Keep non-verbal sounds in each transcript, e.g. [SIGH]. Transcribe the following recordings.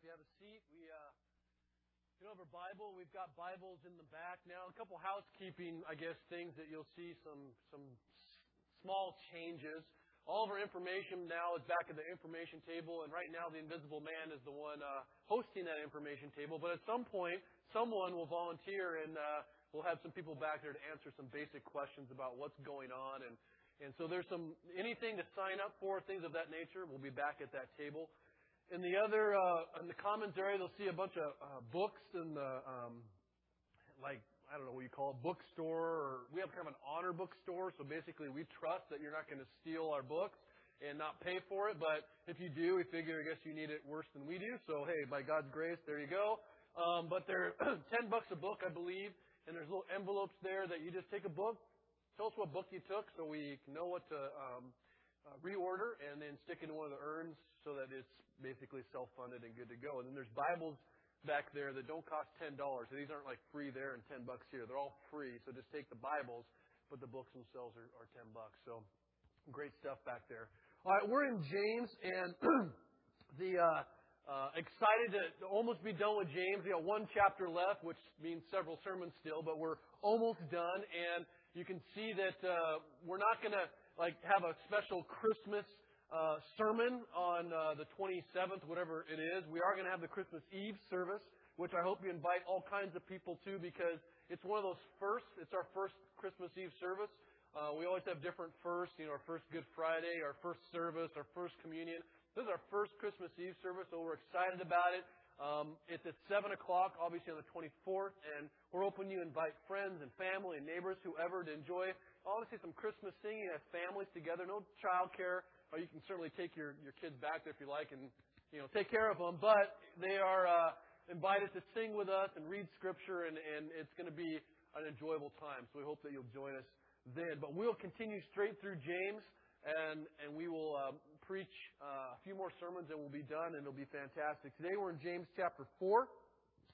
if you have a seat, we uh, you know, Bible. We've got Bibles in the back now. A couple housekeeping, I guess, things that you'll see some some small changes. All of our information now is back at the information table, and right now the Invisible Man is the one uh, hosting that information table. But at some point, someone will volunteer, and uh, we'll have some people back there to answer some basic questions about what's going on. And and so there's some anything to sign up for, things of that nature. We'll be back at that table. In the other, uh, in the commons area, they'll see a bunch of uh, books in the, um, like, I don't know what you call it, bookstore, or we have kind of an honor bookstore, so basically we trust that you're not going to steal our books and not pay for it, but if you do, we figure, I guess you need it worse than we do, so hey, by God's grace, there you go. Um, but they're [CLEARS THROAT] 10 bucks a book, I believe, and there's little envelopes there that you just take a book, tell us what book you took so we know what to, um, reorder and then stick into one of the urns so that it's basically self-funded and good to go. And then there's Bibles back there that don't cost ten dollars. So these aren't like free there and ten bucks here. They're all free. So just take the Bibles, but the books themselves are, are ten bucks. So great stuff back there. All right, we're in James and [CLEARS THROAT] the uh, uh, excited to, to almost be done with James. We got one chapter left, which means several sermons still, but we're almost done. And you can see that uh, we're not going to like have a special Christmas uh, sermon on uh, the 27th, whatever it is. We are going to have the Christmas Eve service, which I hope you invite all kinds of people to because it's one of those first. It's our first Christmas Eve service. Uh, we always have different firsts, you know, our first Good Friday, our first service, our first communion. This is our first Christmas Eve service, so we're excited about it. Um, it's at 7 o'clock, obviously on the 24th, and we're open to invite friends and family and neighbors, whoever, to enjoy obviously some Christmas singing as families together. No child care, or you can certainly take your, your kids back there if you like and, you know, take care of them. But they are uh, invited to sing with us and read Scripture, and, and it's going to be an enjoyable time. So we hope that you'll join us then. But we'll continue straight through James, and, and we will uh, preach uh, a few more sermons, and we'll be done, and it'll be fantastic. Today we're in James chapter 4,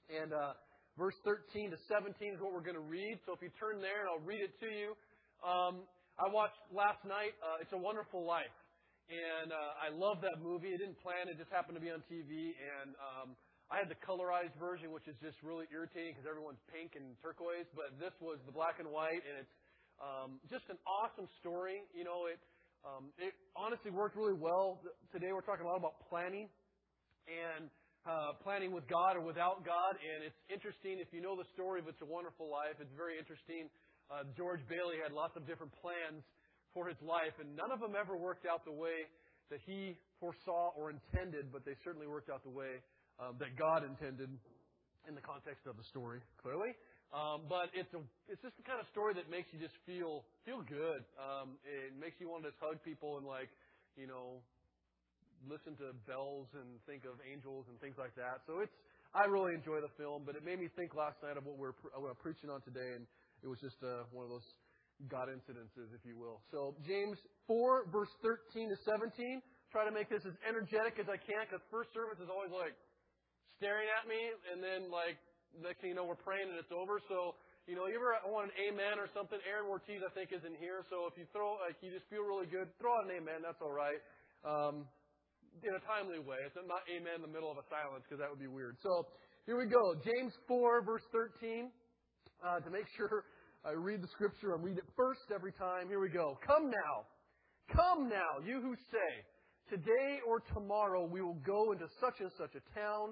and uh, verse 13 to 17 is what we're going to read. So if you turn there, and I'll read it to you. Um, I watched last night. Uh, it's a Wonderful Life, and uh, I love that movie. I didn't plan it; just happened to be on TV, and um, I had the colorized version, which is just really irritating because everyone's pink and turquoise. But this was the black and white, and it's um, just an awesome story. You know, it um, it honestly worked really well. Today we're talking a lot about planning and uh, planning with God or without God, and it's interesting if you know the story of It's a Wonderful Life. It's very interesting uh, George Bailey had lots of different plans for his life, and none of them ever worked out the way that he foresaw or intended, but they certainly worked out the way um, that God intended in the context of the story, clearly. Um, but it's a, it's just the kind of story that makes you just feel feel good. Um, it makes you want to just hug people and like, you know, listen to bells and think of angels and things like that. So it's I really enjoy the film, but it made me think last night of what we're what I'm preaching on today, and it was just uh, one of those God incidences, if you will. So James 4, verse 13 to 17. Try to make this as energetic as I can, because first service is always like staring at me, and then like next thing you know, we're praying and it's over. So you know, you ever want an amen or something? Aaron Ortiz, I think, isn't here. So if you throw, like, you just feel really good, throw out an amen. That's all right. Um, in a timely way. It's not amen in the middle of a silence because that would be weird. So here we go. James 4, verse 13 uh, to make sure I read the scripture and read it first every time. Here we go. Come now. Come now, you who say, today or tomorrow we will go into such and such a town,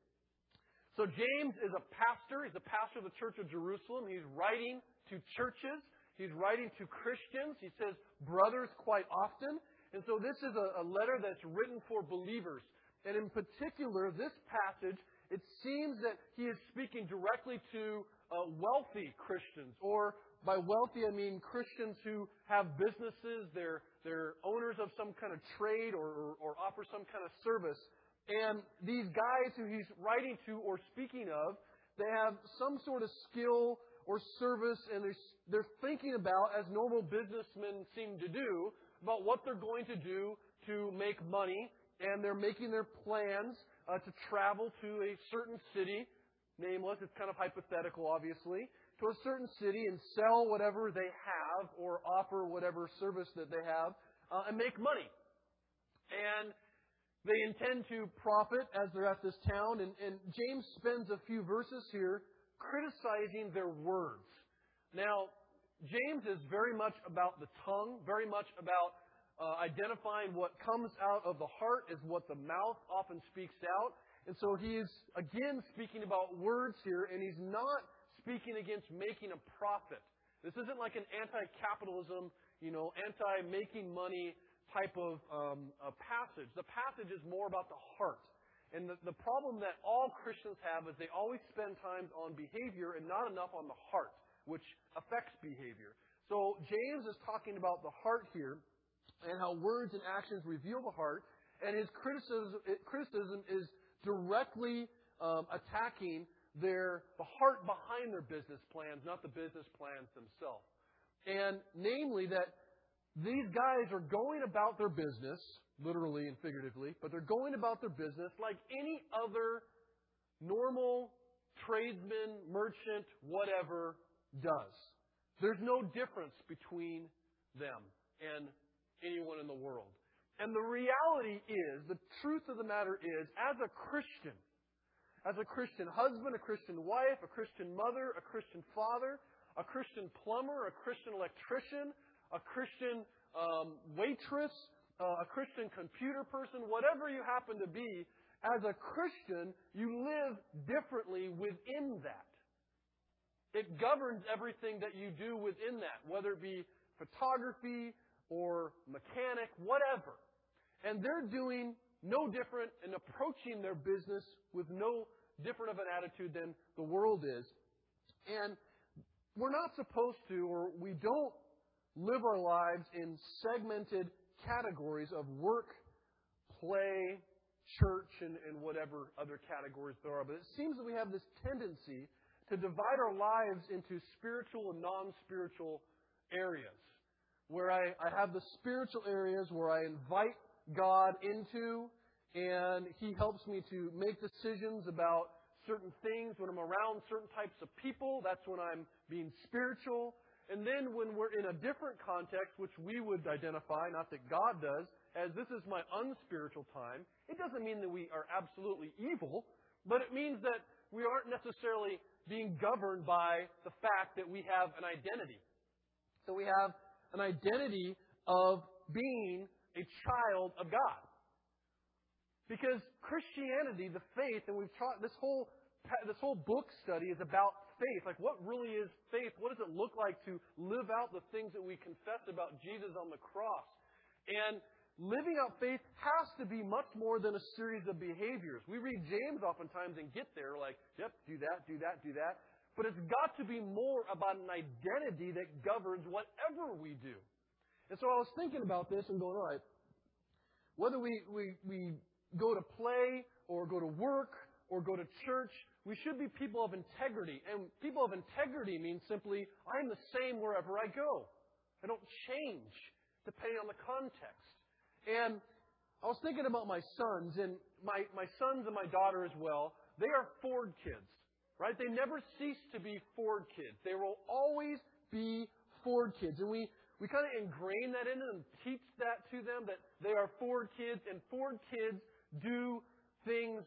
So James is a pastor. He's a pastor of the Church of Jerusalem. He's writing to churches. He's writing to Christians. He says brothers quite often. And so this is a, a letter that's written for believers. And in particular, this passage, it seems that he is speaking directly to uh, wealthy Christians, or by wealthy I mean Christians who have businesses, they're, they're owners of some kind of trade or, or, or offer some kind of service. And these guys who he's writing to or speaking of, they have some sort of skill or service and they're, they're thinking about, as normal businessmen seem to do, about what they're going to do to make money. And they're making their plans uh, to travel to a certain city, nameless, it's kind of hypothetical, obviously, to a certain city and sell whatever they have or offer whatever service that they have uh, and make money. And they intend to profit as they're at this town. And, and James spends a few verses here criticizing their words. Now, James is very much about the tongue, very much about uh, identifying what comes out of the heart is what the mouth often speaks out. And so he's again speaking about words here, and he's not speaking against making a profit. This isn't like an anti-capitalism, you know, anti-making money type of um, passage. The passage is more about the heart. And the, the problem that all Christians have is they always spend time on behavior and not enough on the heart, which affects behavior. So James is talking about the heart here and how words and actions reveal the heart. And his criticism, criticism is directly um, attacking their the heart behind their business plans, not the business plans themselves. And namely that these guys are going about their business, literally and figuratively, but they're going about their business like any other normal tradesman, merchant, whatever does. There's no difference between them and anyone in the world. And the reality is, the truth of the matter is, as a Christian, as a Christian husband, a Christian wife, a Christian mother, a Christian father, a Christian plumber, a Christian electrician, a Christian um, waitress, uh, a Christian computer person, whatever you happen to be, as a Christian, you live differently within that. It governs everything that you do within that, whether it be photography or mechanic, whatever. And they're doing no different and approaching their business with no different of an attitude than the world is. And we're not supposed to, or we don't live our lives in segmented categories of work, play, church, and, and whatever other categories there are. But it seems that we have this tendency to divide our lives into spiritual and non spiritual areas. Where I, I have the spiritual areas where I invite God into, and He helps me to make decisions about certain things when I'm around certain types of people. That's when I'm being spiritual. And then when we're in a different context, which we would identify, not that God does, as this is my unspiritual time, it doesn't mean that we are absolutely evil, but it means that we aren't necessarily being governed by the fact that we have an identity. So we have an identity of being a child of God. Because Christianity, the faith, and we've taught this whole this whole book study is about faith. Like, what really is faith? What does it look like to live out the things that we confess about Jesus on the cross? And living out faith has to be much more than a series of behaviors. We read James oftentimes and get there like, yep, do that, do that, do that. But it's got to be more about an identity that governs whatever we do. And so I was thinking about this and going, all right, whether we, we, we go to play or go to work or go to church, we should be people of integrity. And people of integrity means simply, I'm the same wherever I go. I don't change depending on the context. And I was thinking about my sons, and my, my sons and my daughter as well. They are Ford kids, right? They never cease to be Ford kids. They will always be Ford kids. And we, we kind of ingrain that in them teach that to them that they are Ford kids, and Ford kids do things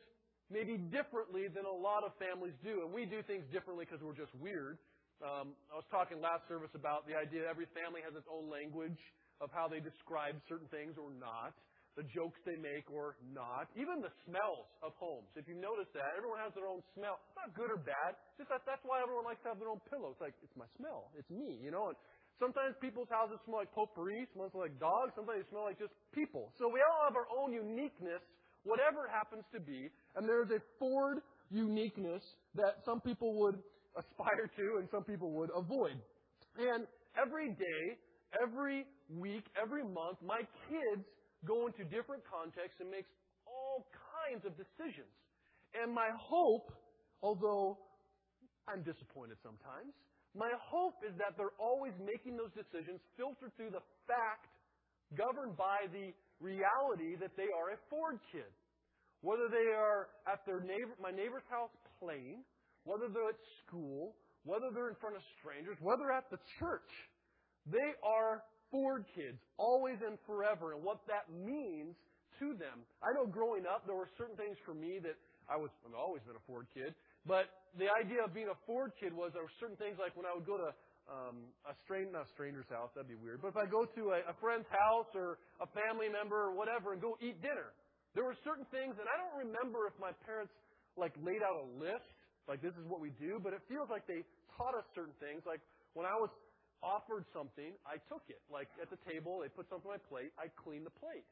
maybe differently than a lot of families do. And we do things differently because we're just weird. Um, I was talking last service about the idea that every family has its own language of how they describe certain things or not, the jokes they make or not, even the smells of homes. If you notice that, everyone has their own smell. Not good or bad. Just that, that's why everyone likes to have their own pillow. It's like, it's my smell. It's me, you know. And sometimes people's houses smell like potpourri, smells like dogs. Sometimes they smell like just people. So we all have our own uniqueness whatever it happens to be, and there's a Ford uniqueness that some people would [LAUGHS] aspire to and some people would avoid. And every day, every week, every month, my kids go into different contexts and makes all kinds of decisions. And my hope, although I'm disappointed sometimes, my hope is that they're always making those decisions filtered through the fact, governed by the reality that they are a Ford kid. Whether they are at their neighbor, my neighbor's house playing, whether they're at school, whether they're in front of strangers, whether at the church, they are Ford kids, always and forever, and what that means to them. I know growing up, there were certain things for me that I was, I've always been a Ford kid, but the idea of being a Ford kid was there were certain things like when I would go to um, a stranger, not stranger's house, that'd be weird, but if I go to a, a friend's house or a family member or whatever and go eat dinner, there were certain things, and I don't remember if my parents like laid out a list, like this is what we do, but it feels like they taught us certain things. Like when I was offered something, I took it. Like at the table, they put something on my plate, I cleaned the plate.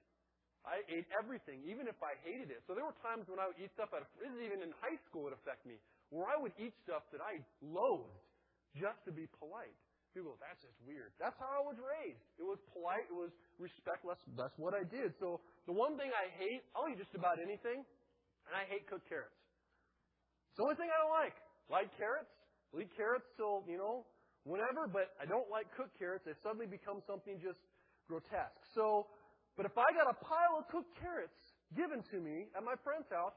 I ate everything, even if I hated it. So there were times when I would eat stuff is even in high school would affect me, where I would eat stuff that I loathed just to be polite. People go, that's just weird. That's how I was raised. It was polite, it was respectless. That's what I did. So the one thing I hate, I'll eat just about anything, and I hate cooked carrots. It's the only thing I don't like. Like carrots, I'll eat carrots till, you know, whenever, but I don't like cooked carrots. They suddenly become something just grotesque. So, but if I got a pile of cooked carrots given to me at my friend's house,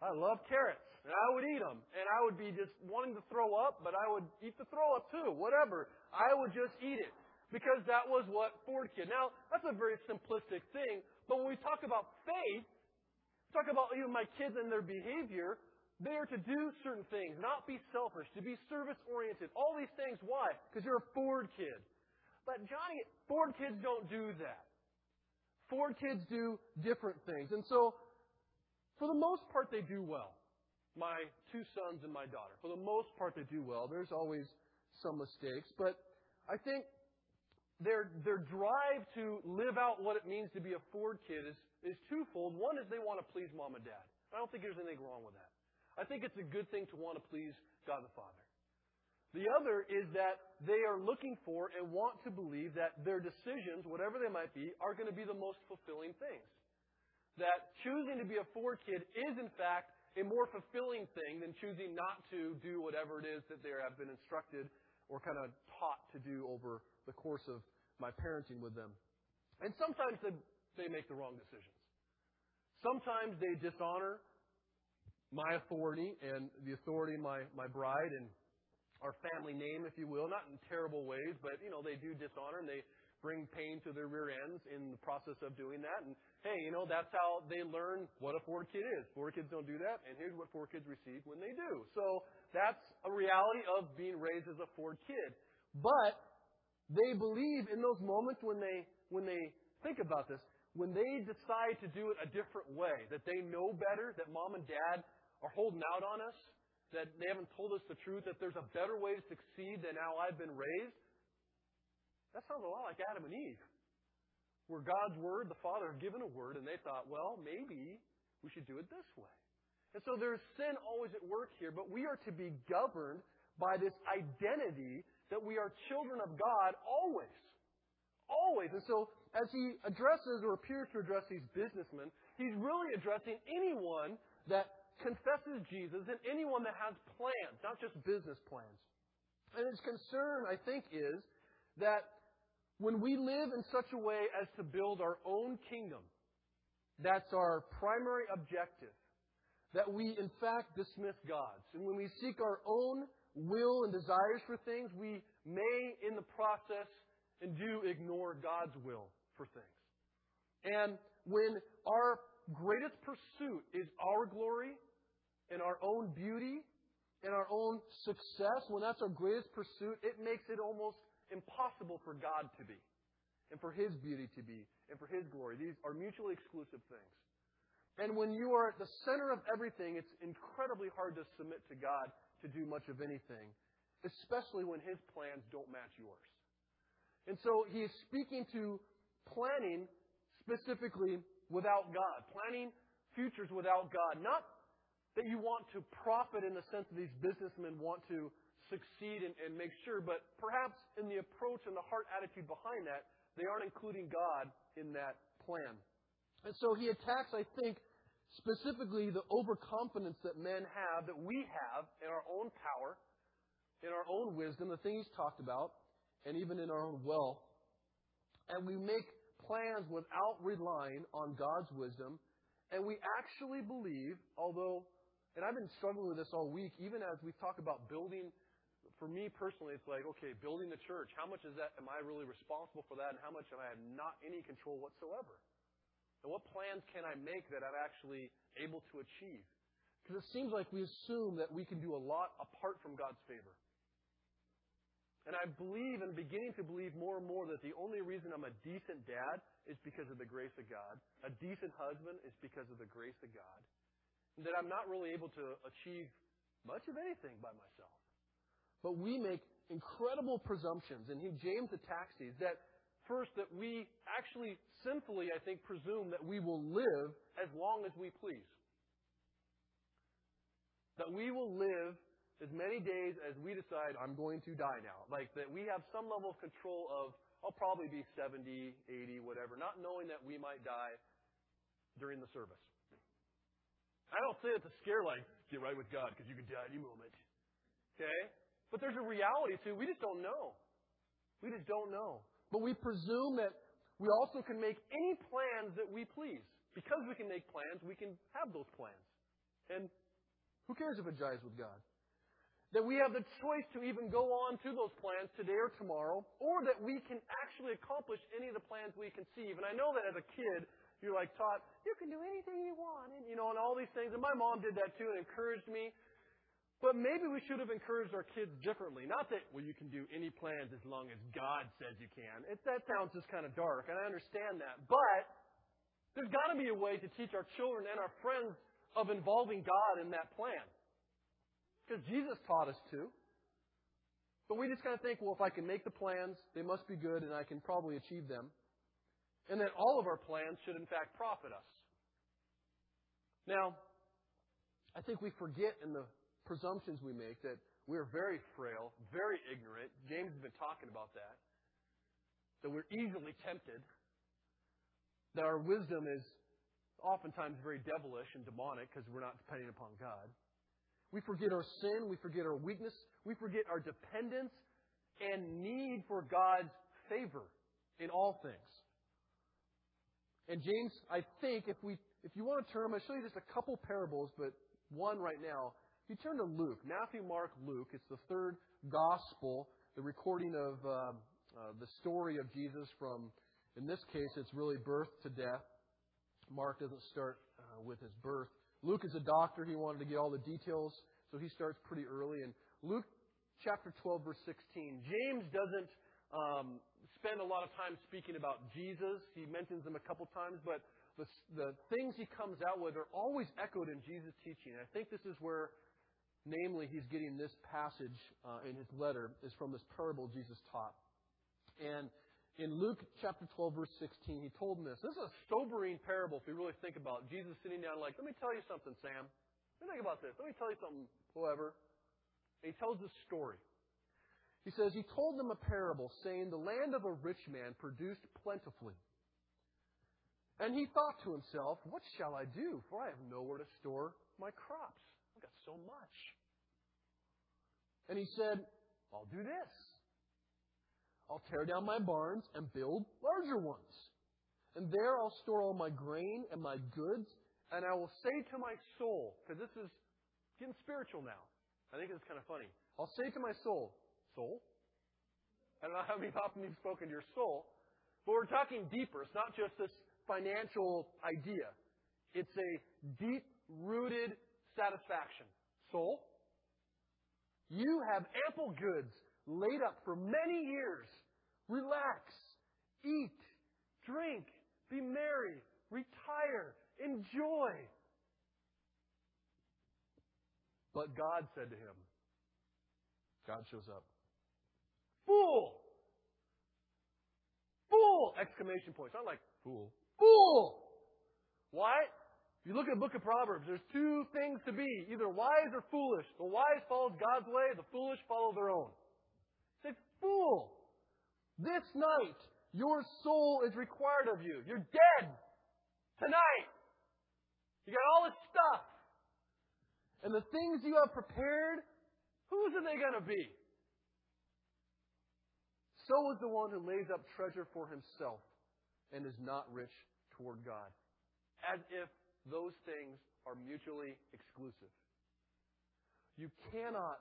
I love carrots, and I would eat them, and I would be just wanting to throw up, but I would eat the throw up too, whatever. I would just eat it because that was what Ford kid. Now, that's a very simplistic thing, but when we talk about faith, talk about even my kids and their behavior, they are to do certain things, not be selfish, to be service oriented. All these things. Why? Because you're a Ford kid. But Johnny, Ford kids don't do that. Ford kids do different things. And so, for the most part, they do well. My two sons and my daughter. For the most part, they do well. There's always some mistakes. But I think their, their drive to live out what it means to be a Ford kid is, is twofold. One is they want to please mom and dad. I don't think there's anything wrong with that. I think it's a good thing to want to please God the Father. The other is that they are looking for and want to believe that their decisions, whatever they might be, are going to be the most fulfilling things. That choosing to be a Ford kid is, in fact, a more fulfilling thing than choosing not to do whatever it is that they have been instructed or kind of taught to do over the course of my parenting with them. And sometimes they, they make the wrong decisions. Sometimes they dishonor my authority and the authority of my, my bride and our family name, if you will, not in terrible ways, but, you know, they do dishonor and they bring pain to their rear ends in the process of doing that. And, hey, you know, that's how they learn what a Ford kid is. Ford kids don't do that, and here's what Ford kids receive when they do. So that's a reality of being raised as a Ford kid. But they believe in those moments when they, when they think about this, when they decide to do it a different way, that they know better, that mom and dad are holding out on us, that they haven't told us the truth, that there's a better way to succeed than how I've been raised, that sounds a lot like Adam and Eve. Where God's Word, the Father, had given a word, and they thought, well, maybe we should do it this way. And so there's sin always at work here, but we are to be governed by this identity that we are children of God always. Always. And so as he addresses or appears to address these businessmen, he's really addressing anyone that confesses Jesus and anyone that has plans, not just business plans. And his concern, I think, is that when we live in such a way as to build our own kingdom, that's our primary objective, that we in fact dismiss God's. And when we seek our own will and desires for things, we may in the process and do ignore God's will for things. And when our greatest pursuit is our glory and our own beauty, and our own success, when that's our greatest pursuit, it makes it almost impossible for God to be, and for His beauty to be, and for His glory. These are mutually exclusive things. And when you are at the center of everything, it's incredibly hard to submit to God to do much of anything, especially when His plans don't match yours. And so He is speaking to planning specifically without God, planning futures without God, not that you want to profit in the sense that these businessmen want to succeed and, and make sure, but perhaps in the approach and the heart attitude behind that, they aren't including God in that plan. And so he attacks, I think, Specifically, the overconfidence that men have, that we have in our own power, in our own wisdom, the things he's talked about, and even in our own wealth. And we make plans without relying on God's wisdom. And we actually believe, although, and I've been struggling with this all week, even as we talk about building for me personally, it's like, okay, building the church, how much is that, am I really responsible for that, and how much am I not any control whatsoever? And what plans can I make that I'm actually able to achieve? Because it seems like we assume that we can do a lot apart from God's favor. And I believe and beginning to believe more and more that the only reason I'm a decent dad is because of the grace of God. A decent husband is because of the grace of God. And that I'm not really able to achieve much of anything by myself. But we make incredible presumptions, and he, James attacks these, that first, that we actually sinfully, I think, presume that we will live as long as we please. That we will live as many days as we decide I'm going to die now. Like that we have some level of control of, I'll probably be 70, 80, whatever, not knowing that we might die during the service. I don't say it to scare like, get right with God because you could die any moment. Okay? But there's a reality too. We just don't know. We just don't know. But we presume that we also can make any plans that we please. Because we can make plans, we can have those plans. And who cares if it jives with God? That we have the choice to even go on to those plans today or tomorrow, or that we can actually accomplish any of the plans we conceive. And I know that as a kid, you're like taught, you can do anything you want, and you know, and all these things. And my mom did that too and encouraged me. But maybe we should have encouraged our kids differently. Not that, well, you can do any plans as long as God says you can. It, that sounds just kind of dark, and I understand that. But there's got to be a way to teach our children and our friends of involving God in that plan. Because Jesus taught us to. But we just kind of think, well, if I can make the plans, they must be good, and I can probably achieve them. And that all of our plans should, in fact, profit us. Now, I think we forget in the presumptions we make that we're very frail, very ignorant. James has been talking about that. That we're easily tempted. That our wisdom is oftentimes very devilish and demonic because we're not depending upon God. We forget our sin. We forget our weakness. We forget our dependence and need for God's favor in all things. And James, I think if we if you want to turn, I'm going to show you just a couple parables, but one right now you turn to Luke, Matthew, Mark, Luke, it's the third gospel, the recording of uh, uh, the story of Jesus from, in this case, it's really birth to death. Mark doesn't start uh, with his birth. Luke is a doctor. He wanted to get all the details, so he starts pretty early. And Luke chapter 12, verse 16. James doesn't um, spend a lot of time speaking about Jesus. He mentions him a couple times, but the, the things he comes out with are always echoed in Jesus' teaching. I think this is where Namely, he's getting this passage uh, in his letter is from this parable Jesus taught. And in Luke chapter 12, verse 16, he told them this. This is a sobering parable if you really think about it. Jesus sitting down like, let me tell you something, Sam. Let me think about this. Let me tell you something, whoever. And he tells this story. He says, He told them a parable, saying, The land of a rich man produced plentifully. And he thought to himself, What shall I do? For I have nowhere to store my crops. So much. And he said, I'll do this. I'll tear down my barns and build larger ones. And there I'll store all my grain and my goods. And I will say to my soul, because this is getting spiritual now. I think it's kind of funny. I'll say to my soul, soul? I don't know how many often you've spoken to your soul, but we're talking deeper. It's not just this financial idea. It's a deep rooted satisfaction. Soul, you have ample goods laid up for many years. Relax, eat, drink, be merry, retire, enjoy. But God said to him, God shows up. Fool! Fool! Exclamation points. Not like fool. Fool! Why? If you look at the book of Proverbs, there's two things to be either wise or foolish. The wise follows God's way, the foolish follow their own. Say, fool! This night, your soul is required of you. You're dead tonight. You got all this stuff. And the things you have prepared, whose are they going to be? So is the one who lays up treasure for himself and is not rich toward God. As if those things are mutually exclusive. You cannot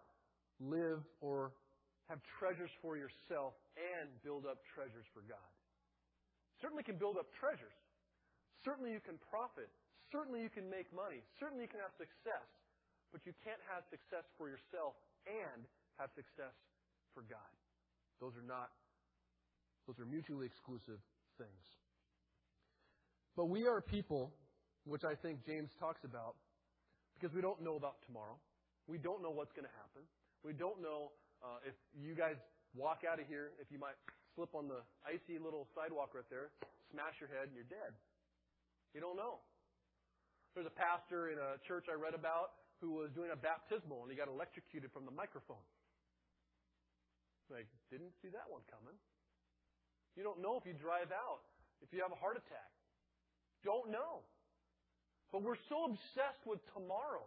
live or have treasures for yourself and build up treasures for God. Certainly can build up treasures. Certainly you can profit. Certainly you can make money. Certainly you can have success. But you can't have success for yourself and have success for God. Those are not, those are mutually exclusive things. But we are people, which I think James talks about, because we don't know about tomorrow. We don't know what's going to happen. We don't know uh, if you guys walk out of here, if you might slip on the icy little sidewalk right there, smash your head, and you're dead. You don't know. There's a pastor in a church I read about who was doing a baptismal and he got electrocuted from the microphone. Like, didn't see that one coming. You don't know if you drive out, if you have a heart attack. Don't know. But we're so obsessed with tomorrow.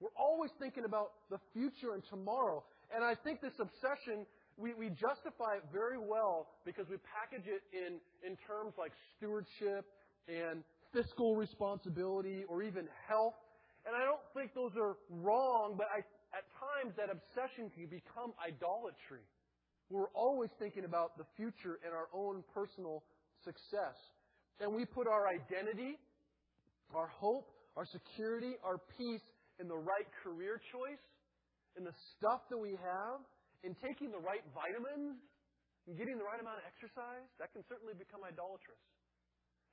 We're always thinking about the future and tomorrow. And I think this obsession, we, we justify it very well because we package it in, in terms like stewardship and fiscal responsibility or even health. And I don't think those are wrong, but I, at times that obsession can become idolatry. We're always thinking about the future and our own personal success. And we put our identity, our hope, our security, our peace in the right career choice, in the stuff that we have, in taking the right vitamins, and getting the right amount of exercise. That can certainly become idolatrous.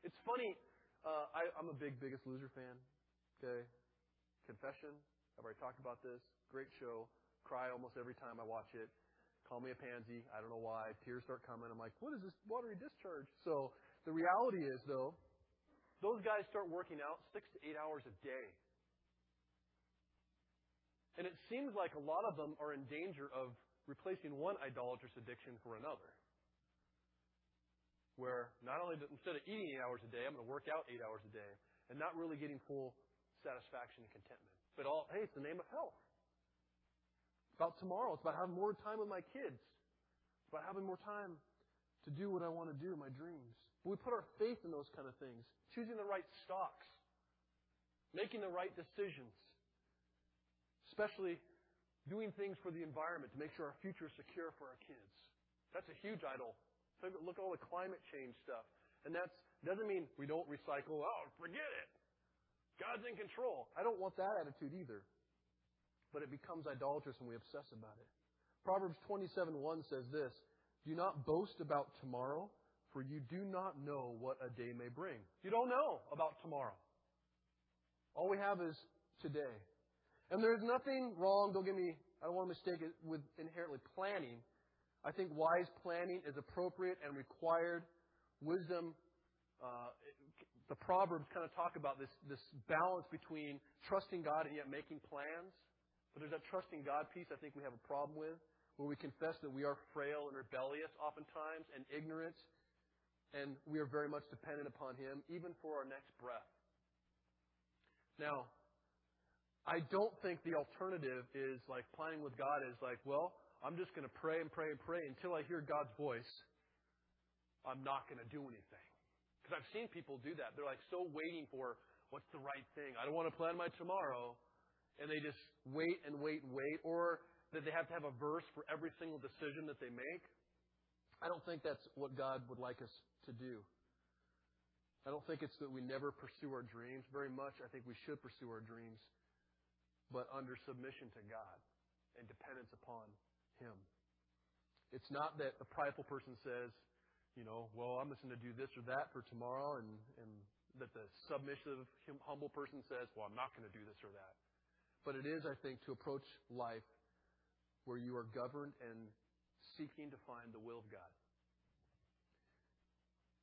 It's funny, uh, I, I'm a big Biggest Loser fan. Okay? Confession. I've already talked about this. Great show. Cry almost every time I watch it. Call me a pansy. I don't know why. Tears start coming. I'm like, what is this watery discharge? So the reality is, though, those guys start working out six to eight hours a day. And it seems like a lot of them are in danger of replacing one idolatrous addiction for another. Where not only instead of eating eight hours a day, I'm going to work out eight hours a day, and not really getting full satisfaction and contentment. But all, hey, it's the name of health. It's about tomorrow. It's about having more time with my kids. It's about having more time to do what I want to do, my dreams. But we put our faith in those kind of things. Choosing the right stocks. Making the right decisions. Especially doing things for the environment to make sure our future is secure for our kids. That's a huge idol. Look at all the climate change stuff. And that doesn't mean we don't recycle. Oh, forget it. God's in control. I don't want that attitude either. But it becomes idolatrous when we obsess about it. Proverbs 27 1 says this Do not boast about tomorrow, for you do not know what a day may bring. You don't know about tomorrow. All we have is today. And there's nothing wrong, don't get me, I don't want to mistake it with inherently planning. I think wise planning is appropriate and required. Wisdom uh, the Proverbs kind of talk about this, this balance between trusting God and yet making plans. But there's that trusting God piece I think we have a problem with, where we confess that we are frail and rebellious oftentimes and ignorant, and we are very much dependent upon Him, even for our next breath. Now, I don't think the alternative is like planning with God is like, well, I'm just going to pray and pray and pray until I hear God's voice. I'm not going to do anything. Because I've seen people do that. They're like so waiting for what's the right thing. I don't want to plan my tomorrow. And they just wait and wait and wait. Or that they have to have a verse for every single decision that they make. I don't think that's what God would like us to do. I don't think it's that we never pursue our dreams. Very much, I think we should pursue our dreams, but under submission to God and dependence upon Him. It's not that a prideful person says, you know, well, I'm just going to do this or that for tomorrow, and, and that the submissive, humble person says, well, I'm not going to do this or that. But it is, I think, to approach life where you are governed and seeking to find the will of God.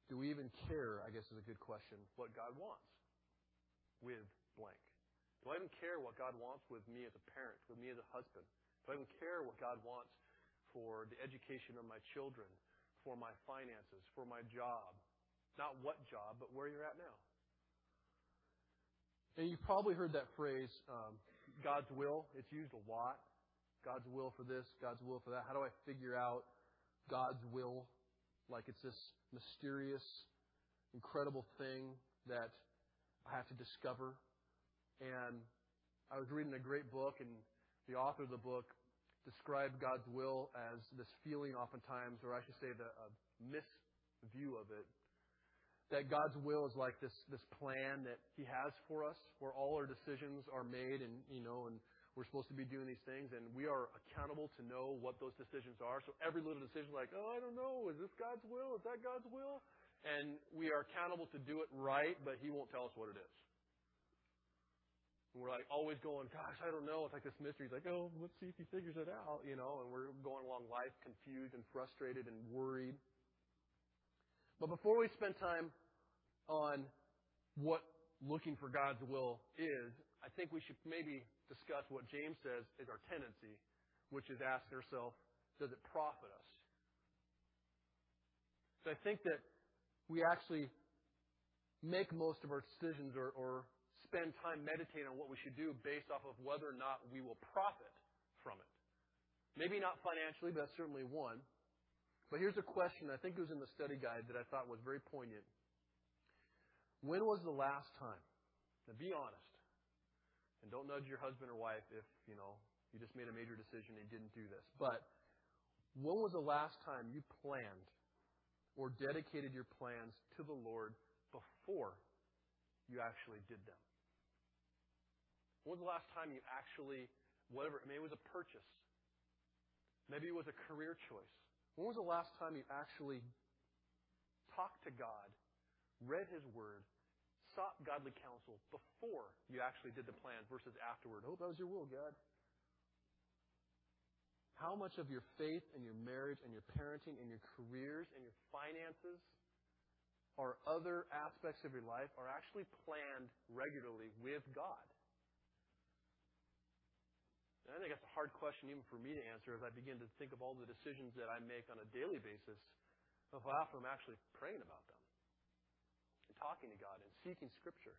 Do we even care, I guess is a good question, what God wants with blank? Do I even care what God wants with me as a parent, with me as a husband? Do I even care what God wants for the education of my children, for my finances, for my job. Not what job, but where you're at now. And you've probably heard that phrase, um, God's will. It's used a lot. God's will for this, God's will for that. How do I figure out God's will? Like it's this mysterious, incredible thing that I have to discover. And I was reading a great book, and the author of the book described God's will as this feeling, oftentimes, or I should say, the uh, misview of it, that God's will is like this this plan that He has for us, where all our decisions are made, and you know, and we're supposed to be doing these things, and we are accountable to know what those decisions are. So every little decision, like, oh, I don't know, is this God's will? Is that God's will? And we are accountable to do it right, but He won't tell us what it is. And we're like always going, gosh, I don't know. It's like this mystery. He's like, oh, let's see if he figures it out, you know. And we're going along life confused and frustrated and worried. But before we spend time on what looking for God's will is, I think we should maybe discuss what James says is our tendency, which is asking ourselves, does it profit us? So I think that we actually make most of our decisions or, or spend time meditating on what we should do based off of whether or not we will profit from it. Maybe not financially, but that's certainly one. But here's a question, I think it was in the study guide that I thought was very poignant. When was the last time? Now be honest. And don't nudge your husband or wife if, you know, you just made a major decision and didn't do this. But when was the last time you planned or dedicated your plans to the Lord before you actually did them? When was the last time you actually, whatever, maybe it was a purchase. Maybe it was a career choice. When was the last time you actually talked to God, read His Word, sought godly counsel before you actually did the plan versus afterward? Oh, that was your will, God. How much of your faith and your marriage and your parenting and your careers and your finances or other aspects of your life are actually planned regularly with God? And I think that's a hard question even for me to answer as I begin to think of all the decisions that I make on a daily basis of how often I'm actually praying about them talking to God and seeking Scripture.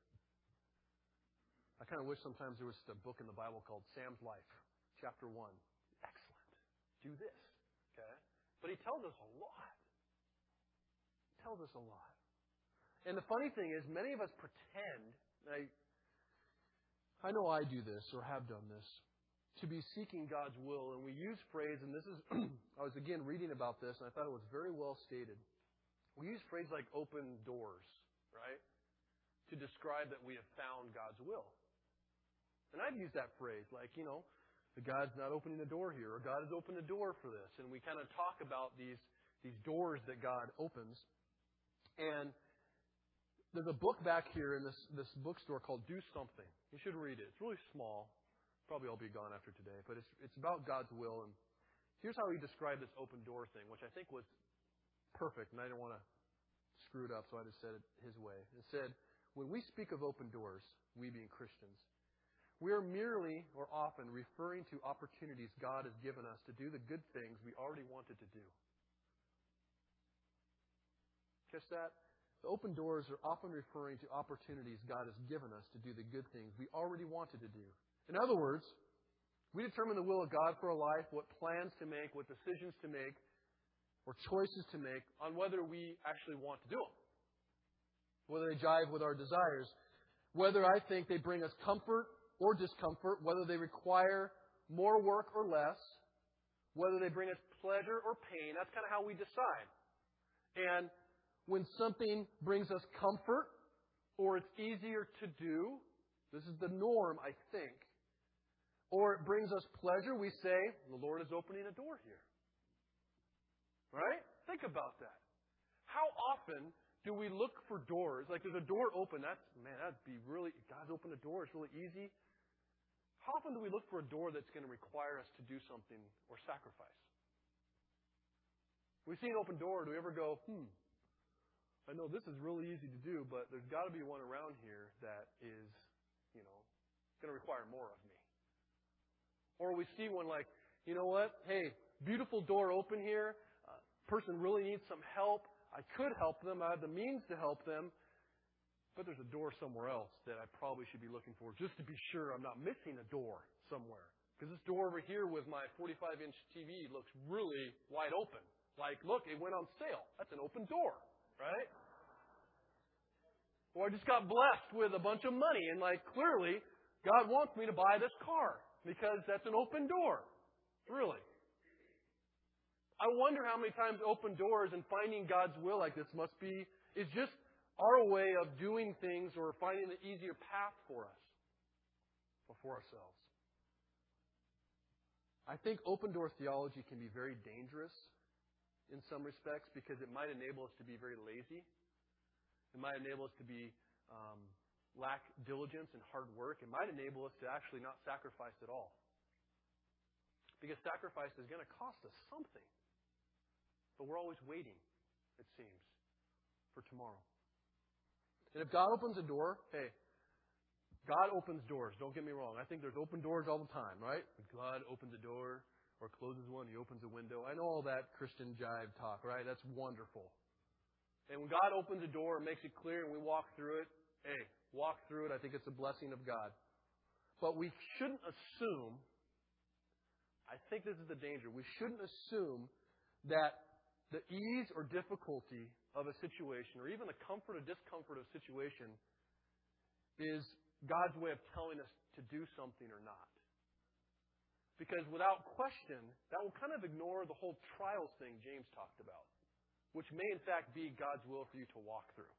I kind of wish sometimes there was a book in the Bible called Sam's Life, chapter 1. Excellent. Do this. Okay? But he tells us a lot. He tells us a lot. And the funny thing is, many of us pretend, I, I know I do this or have done this, to be seeking God's will. And we use phrase, and this is, [CLEARS THROAT] I was again reading about this, and I thought it was very well stated. We use phrase like open doors, right? To describe that we have found God's will. And I've used that phrase, like, you know, God's not opening the door here, or God has opened the door for this. And we kind of talk about these, these doors that God opens. And there's a book back here in this, this bookstore called Do Something. You should read it. It's really small probably all be gone after today, but it's, it's about God's will. And here's how he described this open door thing, which I think was perfect, and I didn't want to screw it up, so I just said it his way. It said, when we speak of open doors, we being Christians, we are merely or often referring to opportunities God has given us to do the good things we already wanted to do. Catch that? The open doors are often referring to opportunities God has given us to do the good things we already wanted to do. In other words, we determine the will of God for a life, what plans to make, what decisions to make, or choices to make on whether we actually want to do them. Whether they jive with our desires. Whether I think they bring us comfort or discomfort. Whether they require more work or less. Whether they bring us pleasure or pain. That's kind of how we decide. And when something brings us comfort or it's easier to do, this is the norm, I think or it brings us pleasure, we say, the Lord is opening a door here. Right? Think about that. How often do we look for doors? Like there's a door open. That's, man, that'd be really, God's opened a door. It's really easy. How often do we look for a door that's going to require us to do something or sacrifice? We see an open door. Do we ever go, hmm, I know this is really easy to do, but there's got to be one around here that is, you know, going to require more of me. Or we see one like, you know what? Hey, beautiful door open here. Person really needs some help. I could help them. I have the means to help them. but there's a door somewhere else that I probably should be looking for just to be sure I'm not missing a door somewhere. Because this door over here with my 45 inch TV looks really wide open. Like, look, it went on sale. That's an open door, right? Or I just got blessed with a bunch of money and like clearly God wants me to buy this car because that's an open door. Really. I wonder how many times open doors and finding God's will like this must be is just our way of doing things or finding the easier path for us or for ourselves. I think open door theology can be very dangerous in some respects because it might enable us to be very lazy. It might enable us to be um, lack diligence and hard work. It might enable us to actually not sacrifice at all. Because sacrifice is going to cost us something. But we're always waiting, it seems, for tomorrow. And if God opens a door, hey, God opens doors. Don't get me wrong. I think there's open doors all the time, right? God opens a door or closes one, He opens a window. I know all that Christian jive talk, right? That's wonderful. And when God opens a door and makes it clear and we walk through it, hey, walk through it. I think it's a blessing of God. But we shouldn't assume, I think this is the danger, we shouldn't assume that the ease or difficulty of a situation, or even the comfort or discomfort of a situation, is God's way of telling us to do something or not. Because without question, that will kind of ignore the whole trials thing James talked about, which may in fact be God's will for you to walk through.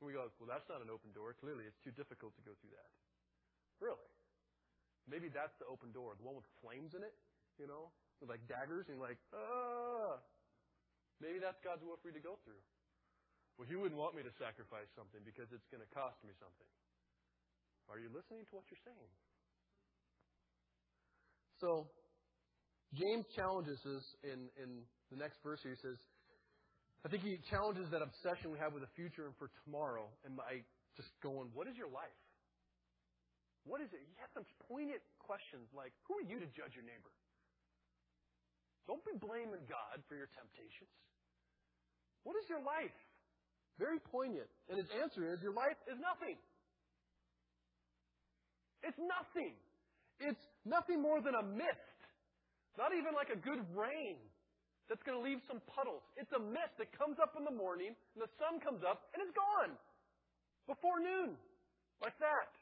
And we go, well, that's not an open door. Clearly, it's too difficult to go through that. Really? Maybe that's the open door, the one with flames in it, you know, with like daggers, and like, ah. Maybe that's God's will for you to go through. Well, He wouldn't want me to sacrifice something because it's going to cost me something. Are you listening to what you're saying? So, James challenges us in, in the next verse here. He says, I think he challenges that obsession we have with the future and for tomorrow. And by just going, what is your life? What is it? You have some poignant questions like, who are you to judge your neighbor? Don't be blaming God for your temptations. What is your life? Very poignant. And his answer is, your life is nothing. It's nothing. It's nothing more than a mist. Not even like a good rain that's going to leave some puddles. It's a mist that comes up in the morning, and the sun comes up, and it's gone before noon. Like that.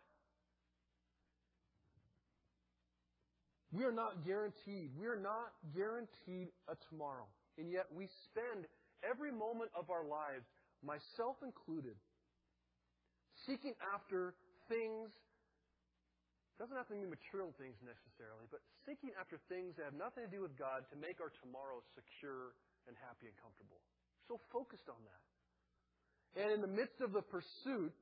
We are not guaranteed. We are not guaranteed a tomorrow. And yet we spend every moment of our lives, myself included, seeking after things doesn't have to mean material things necessarily, but seeking after things that have nothing to do with God to make our tomorrow secure and happy and comfortable. So focused on that. And in the midst of the pursuit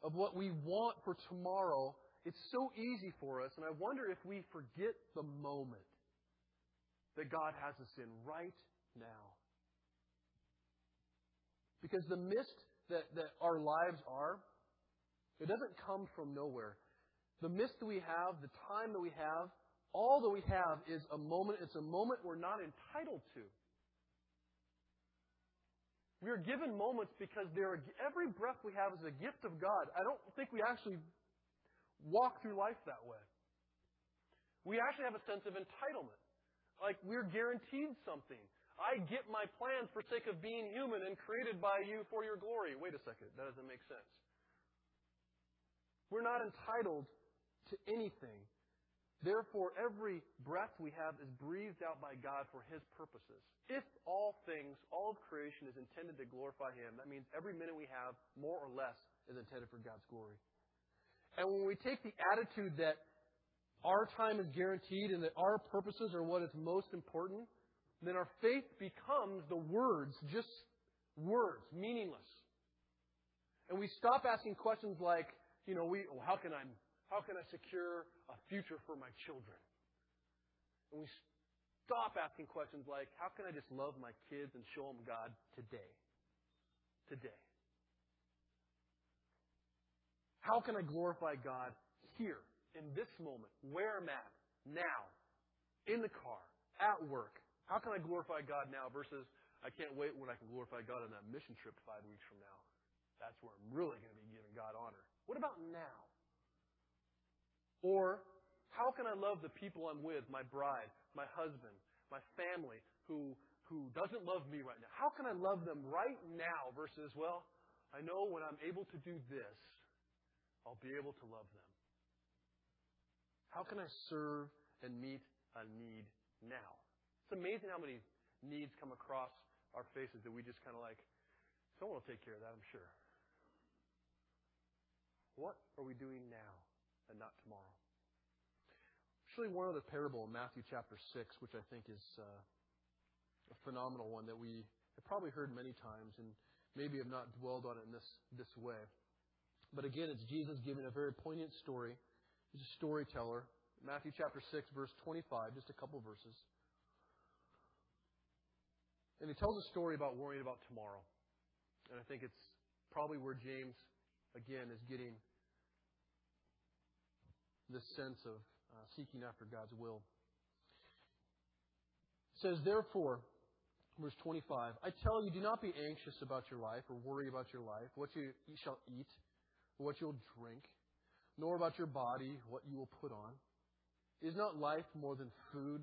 of what we want for tomorrow, it's so easy for us, and I wonder if we forget the moment that God has us in right now. Because the mist that, that our lives are, it doesn't come from nowhere. The mist that we have, the time that we have, all that we have is a moment. It's a moment we're not entitled to. We are given moments because are, every breath we have is a gift of God. I don't think we actually walk through life that way. We actually have a sense of entitlement. Like we're guaranteed something. I get my plans for sake of being human and created by you for your glory. Wait a second, that doesn't make sense. We're not entitled to anything. Therefore, every breath we have is breathed out by God for His purposes. If all things, all of creation is intended to glorify Him, that means every minute we have, more or less, is intended for God's glory. And when we take the attitude that our time is guaranteed and that our purposes are what is most important, then our faith becomes the words, just words, meaningless. And we stop asking questions like, you know, we, well, how can I, how can I secure a future for my children? And we stop asking questions like, how can I just love my kids and show them God today? Today. How can I glorify God here, in this moment, where I'm at, now, in the car, at work? How can I glorify God now versus I can't wait when I can glorify God on that mission trip five weeks from now? That's where I'm really going to be giving God honor. What about now? Or, how can I love the people I'm with, my bride, my husband, my family, who, who doesn't love me right now? How can I love them right now versus, well, I know when I'm able to do this, I'll be able to love them. How can I serve and meet a need now? It's amazing how many needs come across our faces that we just kind of like, someone will take care of that, I'm sure. What are we doing now and not tomorrow? Actually, one other parable in Matthew chapter 6, which I think is uh, a phenomenal one that we have probably heard many times and maybe have not dwelled on it in this, this way. But again, it's Jesus giving a very poignant story. He's a storyteller. Matthew chapter 6, verse 25, just a couple verses. And he tells a story about worrying about tomorrow. And I think it's probably where James, again, is getting this sense of uh, seeking after God's will. It says, Therefore, verse 25, I tell you, do not be anxious about your life or worry about your life, what you shall eat, or what you'll drink, nor about your body, what you will put on. Is not life more than food,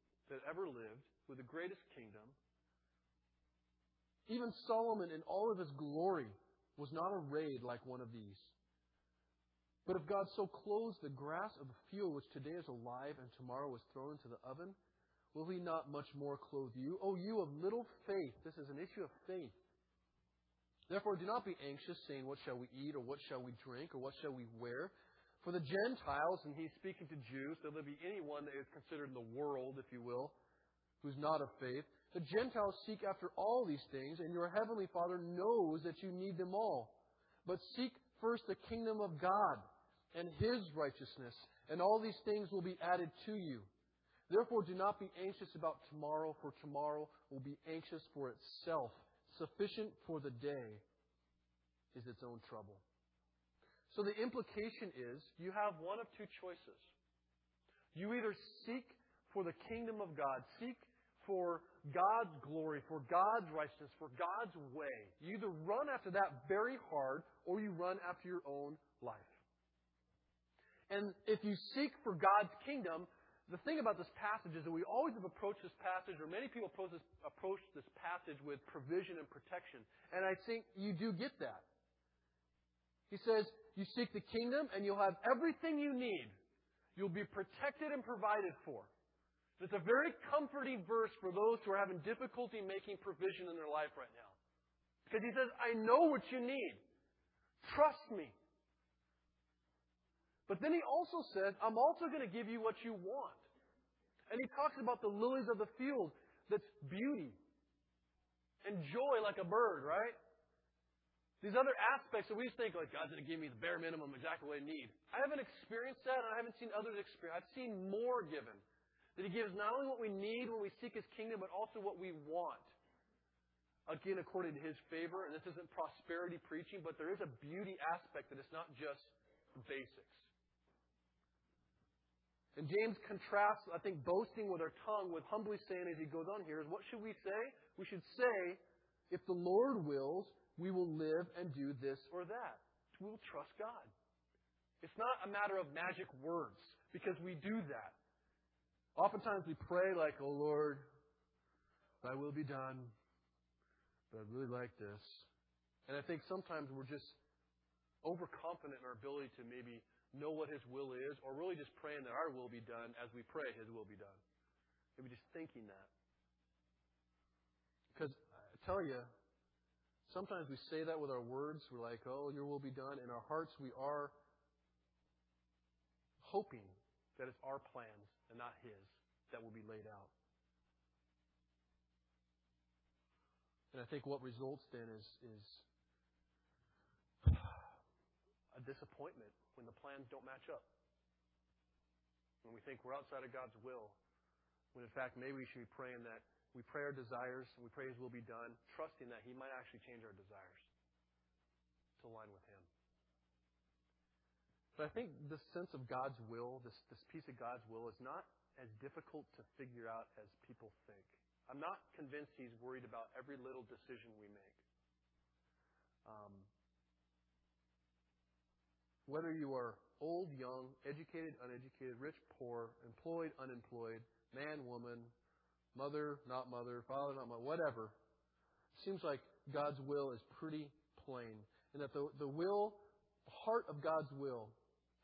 that ever lived, with the greatest kingdom, even Solomon in all of his glory was not arrayed like one of these. But if God so clothes the grass of the field, which today is alive and tomorrow is thrown into the oven, will he not much more clothe you? O you of little faith. This is an issue of faith. Therefore, do not be anxious, saying, What shall we eat, or what shall we drink, or what shall we wear? For the Gentiles, and he's speaking to Jews, so there be anyone that is considered in the world, if you will, who's not of faith. The Gentiles seek after all these things, and your heavenly Father knows that you need them all. But seek first the kingdom of God and His righteousness, and all these things will be added to you. Therefore, do not be anxious about tomorrow, for tomorrow will be anxious for itself. Sufficient for the day is its own trouble. So the implication is you have one of two choices. You either seek for the kingdom of God, seek for God's glory, for God's righteousness, for God's way. You either run after that very hard or you run after your own life. And if you seek for God's kingdom, the thing about this passage is that we always have approached this passage, or many people approach this, approach this passage with provision and protection. And I think you do get that. He says, you seek the kingdom and you'll have everything you need. You'll be protected and provided for. It's a very comforting verse for those who are having difficulty making provision in their life right now. Because he says, I know what you need. Trust me. But then he also says, I'm also going to give you what you want. And he talks about the lilies of the field that's beauty and joy like a bird, right? These other aspects that we think like God's going to give me the bare minimum exactly what I need. I haven't experienced that, and I haven't seen others experience. I've seen more given. That He gives not only what we need when we seek His kingdom, but also what we want. Again, according to His favor, and this isn't prosperity preaching, but there is a beauty aspect that it's not just basics. And James contrasts, I think, boasting with our tongue with humbly saying as he goes on here is what should we say? We should say, if the Lord wills, we will live and do this or that. We will trust God. It's not a matter of magic words because we do that. Oftentimes we pray like, oh Lord, thy will be done, but I really like this. And I think sometimes we're just overconfident in our ability to maybe know what His will is, or really just praying that our will be done as we pray His will be done. Maybe just thinking that. Because I tell you, sometimes we say that with our words. We're like, oh, your will be done. In our hearts, we are hoping that it's our plans and not His that will be laid out. And I think what results then is, is a disappointment when the plans don't match up. When we think we're outside of God's will, when in fact maybe we should be praying that we pray our desires we pray His will be done, trusting that He might actually change our desires to align with Him. But I think this sense of God's will, this, this piece of God's will, is not as difficult to figure out as people think. I'm not convinced He's worried about every little decision we make. Um, whether you are old, young, educated, uneducated, rich, poor, employed, unemployed, man, woman, mother, not mother, father, not mother, whatever, It seems like God's will is pretty plain. And that the, the will, heart of God's will,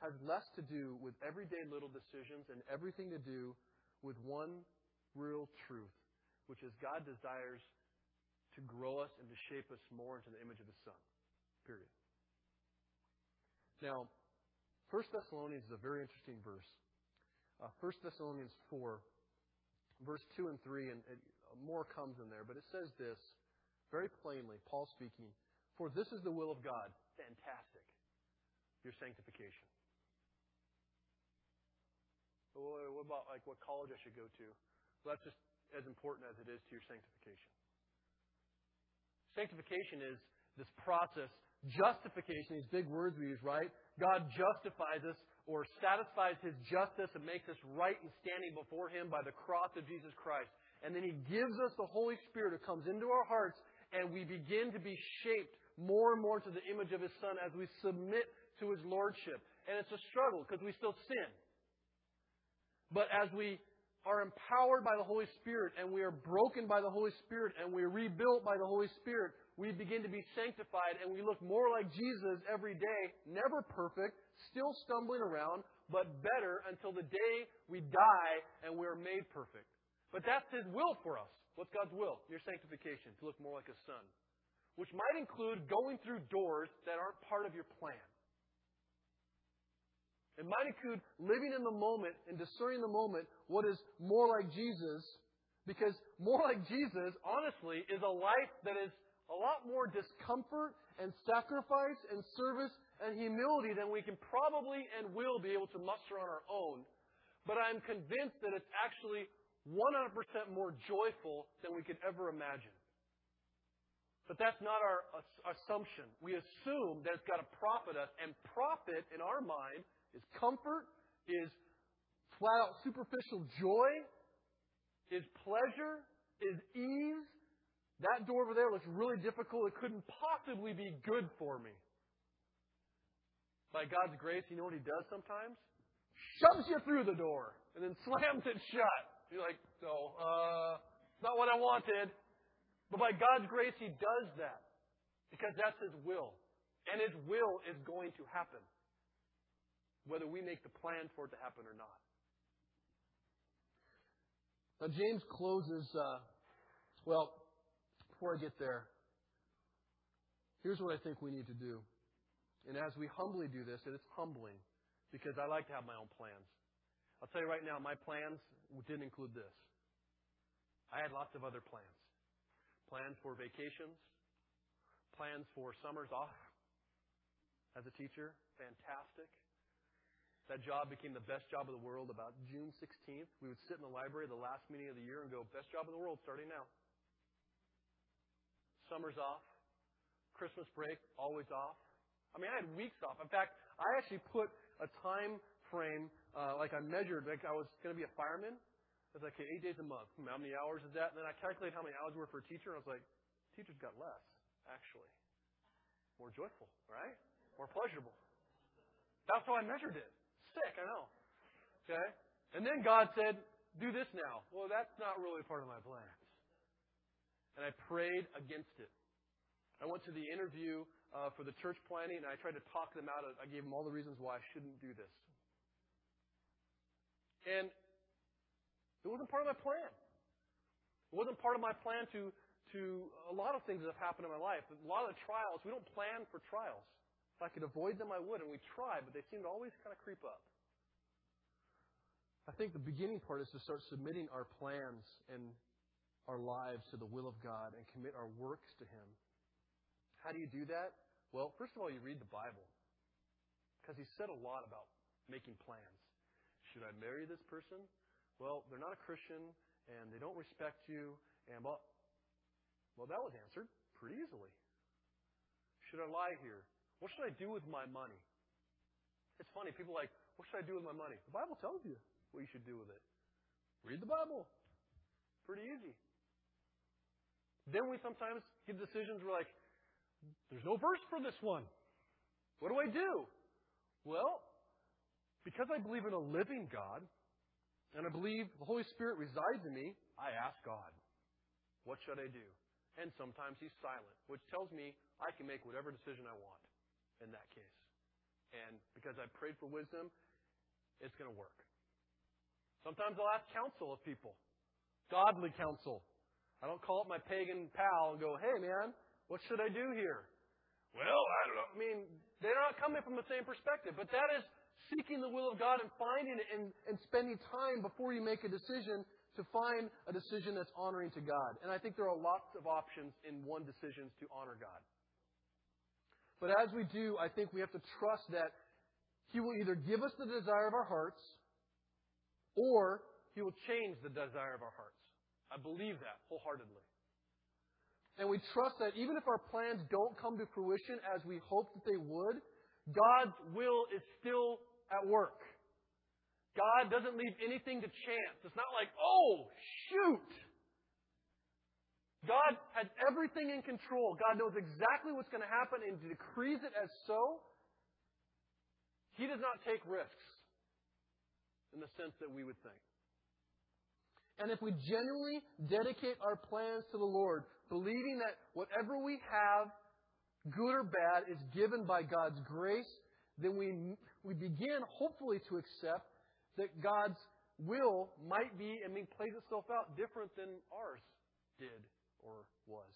has less to do with everyday little decisions and everything to do with one real truth, which is God desires to grow us and to shape us more into the image of His Son. Period. Now, 1 Thessalonians is a very interesting verse. Uh, 1 Thessalonians 4, verse 2 and 3, and, and more comes in there, but it says this very plainly, Paul speaking, For this is the will of God. Fantastic. Your sanctification. What about like what college I should go to? Well, that's just as important as it is to your sanctification. Sanctification is this process. Justification, these big words we use, right? God justifies us or satisfies His justice and makes us right and standing before Him by the cross of Jesus Christ. And then He gives us the Holy Spirit who comes into our hearts and we begin to be shaped more and more to the image of His Son as we submit to His Lordship. And it's a struggle because we still sin. But as we are empowered by the Holy Spirit and we are broken by the Holy Spirit and we are rebuilt by the Holy Spirit, we begin to be sanctified and we look more like Jesus every day, never perfect, still stumbling around, but better until the day we die and we are made perfect. But that's His will for us. What's God's will? Your sanctification, to look more like a son. Which might include going through doors that aren't part of your plan. It might include living in the moment and discerning the moment what is more like Jesus, because more like Jesus, honestly, is a life that is a lot more discomfort and sacrifice and service and humility than we can probably and will be able to muster on our own. But I'm convinced that it's actually 100% more joyful than we could ever imagine. But that's not our assumption. We assume that it's got to profit us, and profit in our mind is comfort, is flat out superficial joy, is pleasure, is ease. That door over there looks really difficult. It couldn't possibly be good for me. By God's grace, you know what He does sometimes? Shoves you through the door and then [LAUGHS] slams it shut. You're like, no, uh, not what I wanted. But by God's grace, He does that because that's His will. And His will is going to happen whether we make the plan for it to happen or not. Now, James closes, uh, well, before I get there, here's what I think we need to do. And as we humbly do this, and it's humbling because I like to have my own plans. I'll tell you right now, my plans didn't include this. I had lots of other plans plans for vacations, plans for summers off as a teacher, fantastic. That job became the best job of the world about June 16th. We would sit in the library the last meeting of the year and go, best job in the world starting now. Summer's off. Christmas break, always off. I mean, I had weeks off. In fact, I actually put a time frame, uh, like I measured, like I was going to be a fireman. I was like, okay, eight days a month. How many hours is that? And then I calculated how many hours were for a teacher, and I was like, teachers got less, actually. More joyful, right? More pleasurable. That's how I measured it sick, I know. Okay? And then God said, do this now. Well, that's not really part of my plans. And I prayed against it. I went to the interview uh, for the church planning, and I tried to talk them out. I gave them all the reasons why I shouldn't do this. And it wasn't part of my plan. It wasn't part of my plan to, to a lot of things that have happened in my life. A lot of the trials, we don't plan for trials. If I could avoid them, I would, and we try, but they seem to always kind of creep up. I think the beginning part is to start submitting our plans and our lives to the will of God and commit our works to Him. How do you do that? Well, first of all, you read the Bible. Because he said a lot about making plans. Should I marry this person? Well, they're not a Christian and they don't respect you. And well, well, that was answered pretty easily. Should I lie here? What should I do with my money? It's funny. People are like, what should I do with my money? The Bible tells you what you should do with it. Read the Bible. Pretty easy. Then we sometimes get decisions we're like, there's no verse for this one. What do I do? Well, because I believe in a living God, and I believe the Holy Spirit resides in me, I ask God, what should I do? And sometimes He's silent, which tells me I can make whatever decision I want in that case. And because I prayed for wisdom, it's going to work. Sometimes I'll ask counsel of people, godly counsel. I don't call up my pagan pal and go, hey man, what should I do here? Well, I don't know. I mean, they're not coming from the same perspective, but that is seeking the will of God and finding it and, and spending time before you make a decision to find a decision that's honoring to God. And I think there are lots of options in one decision to honor God. But as we do, I think we have to trust that He will either give us the desire of our hearts or He will change the desire of our hearts. I believe that wholeheartedly. And we trust that even if our plans don't come to fruition as we hope that they would, God's will is still at work. God doesn't leave anything to chance. It's not like, oh, shoot. God has everything in control. God knows exactly what's going to happen and decrees it as so. He does not take risks in the sense that we would think. And if we genuinely dedicate our plans to the Lord, believing that whatever we have, good or bad, is given by God's grace, then we, we begin, hopefully, to accept that God's will might be, I mean, plays itself out different than ours did or was.